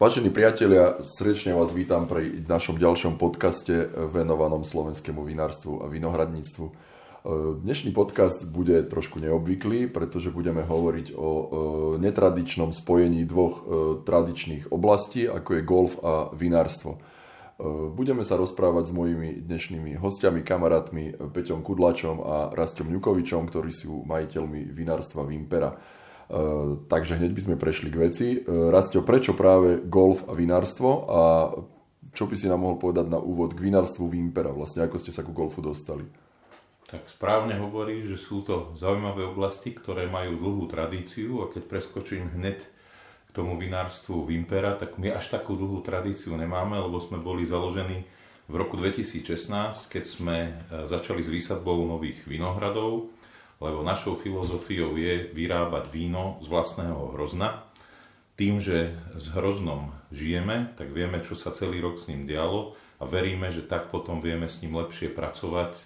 Vážení priatelia, srdečne vás vítam pri našom ďalšom podcaste venovanom slovenskému vinárstvu a vinohradníctvu. Dnešný podcast bude trošku neobvyklý, pretože budeme hovoriť o netradičnom spojení dvoch e, tradičných oblastí, ako je golf a vinárstvo. E, budeme sa rozprávať s mojimi dnešnými hostiami, kamarátmi Peťom Kudlačom a Rastom Ňukovičom, ktorí sú majiteľmi vinárstva Vimpera. Eh, takže hneď by sme prešli k veci. Eh, Rastio, prečo práve golf a vinárstvo a čo by si nám mohol povedať na úvod k vinárstvu Vimpera? Vlastne ako ste sa ku golfu dostali? Tak správne hovorí, že sú to zaujímavé oblasti, ktoré majú dlhú tradíciu a keď preskočím hneď k tomu vinárstvu Vimpera, tak my až takú dlhú tradíciu nemáme, lebo sme boli založení v roku 2016, keď sme eh, začali s výsadbou nových vinohradov lebo našou filozofiou je vyrábať víno z vlastného hrozna. Tým, že s hroznom žijeme, tak vieme, čo sa celý rok s ním dialo a veríme, že tak potom vieme s ním lepšie pracovať e,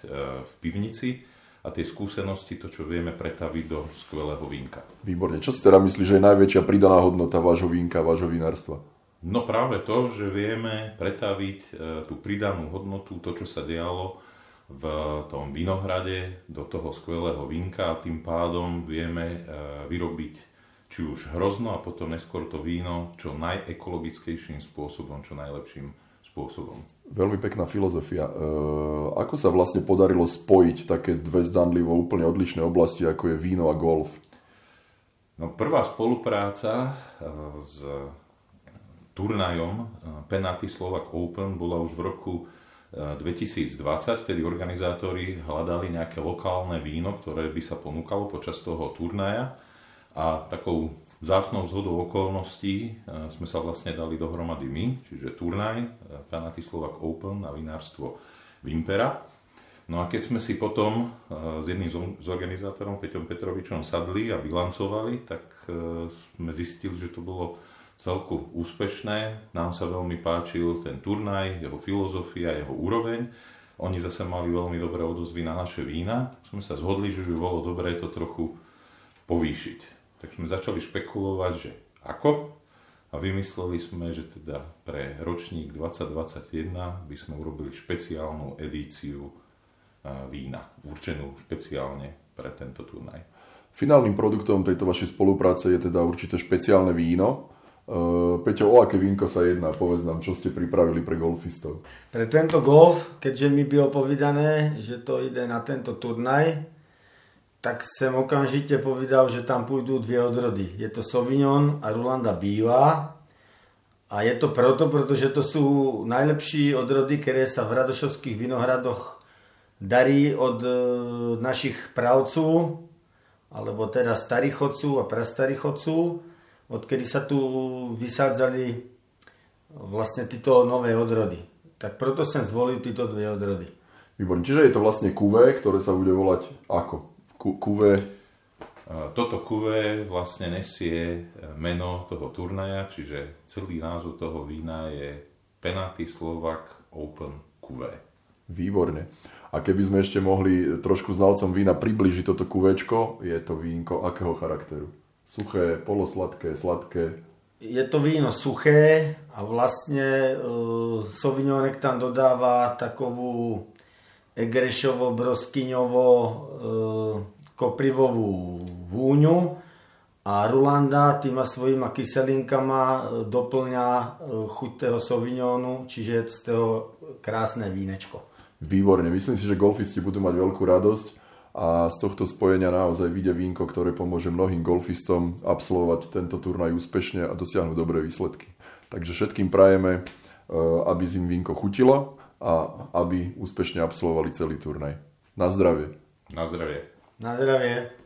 v pivnici a tie skúsenosti, to, čo vieme pretaviť do skvelého vínka. Výborne. Čo si teda myslíš, že je najväčšia pridaná hodnota vášho vínka, vášho vinárstva? No práve to, že vieme pretaviť e, tú pridanú hodnotu, to, čo sa dialo v tom vinohrade do toho skvelého vínka a tým pádom vieme e, vyrobiť či už hrozno a potom neskôr to víno čo najekologickejším spôsobom, čo najlepším spôsobom. Veľmi pekná filozofia. E, ako sa vlastne podarilo spojiť také dve zdanlivo úplne odlišné oblasti, ako je víno a golf? No, prvá spolupráca e, s turnajom Penalty Slovak Open bola už v roku 2020, vtedy organizátori hľadali nejaké lokálne víno, ktoré by sa ponúkalo počas toho turnaja a takou zácnou zhodou okolností e, sme sa vlastne dali dohromady my, čiže turnaj Panaty e, Open na vinárstvo Vimpera. No a keď sme si potom e, s jedným z organizátorom, Peťom Petrovičom, sadli a bilancovali, tak sme zistili, že to bolo celku úspešné. Nám sa veľmi páčil ten turnaj, jeho filozofia, jeho úroveň. Oni zase mali veľmi dobré odozvy na naše vína. Sme sa zhodli, že by bolo dobré to trochu povýšiť. Tak sme začali špekulovať, že ako? A vymysleli sme, že teda pre ročník 2021 by sme urobili špeciálnu edíciu vína, určenú špeciálne pre tento turnaj. Finálnym produktom tejto vašej spolupráce je teda určite špeciálne víno. Uh, Peťo, o aké vínko sa jedná? Povedz nám, čo ste pripravili pre golfistov. Pre tento golf, keďže mi bylo povedané, že to ide na tento turnaj, tak som okamžite povedal, že tam pôjdu dve odrody. Je to Sauvignon a Rulanda Bílá. A je to proto, pretože to sú najlepší odrody, ktoré sa v Radošovských vinohradoch darí od e, našich pravců, alebo teda starých chodců a prastarých chodců odkedy sa tu vysádzali vlastne títo nové odrody. Tak proto som zvolil tieto dve odrody. Výborne. Čiže je to vlastne kuvé, ktoré sa bude volať ako? Kuvé? Toto kuvé vlastne nesie meno toho turnaja, čiže celý názov toho vína je Penalty Slovak Open Kuvé. Výborne. A keby sme ešte mohli trošku znalcom vína približiť toto kuvečko, je to vínko akého charakteru? Suché, polosladké, sladké. Je to víno suché a vlastne uh, Sauvignonek tam dodáva takovú egrešovo, broskyňovo, uh, koprivovú vúňu a Rulanda týma svojima kyselinkama e, doplňa chuť toho Sauvignonu, čiže z toho krásne vínečko. Výborne, myslím si, že golfisti budú mať veľkú radosť a z tohto spojenia naozaj vyjde vínko, ktoré pomôže mnohým golfistom absolvovať tento turnaj úspešne a dosiahnuť dobré výsledky. Takže všetkým prajeme, e, aby im vínko chutilo a aby úspešne absolvovali celý turnaj. Na zdravie. Na zdravie. Na zdravie.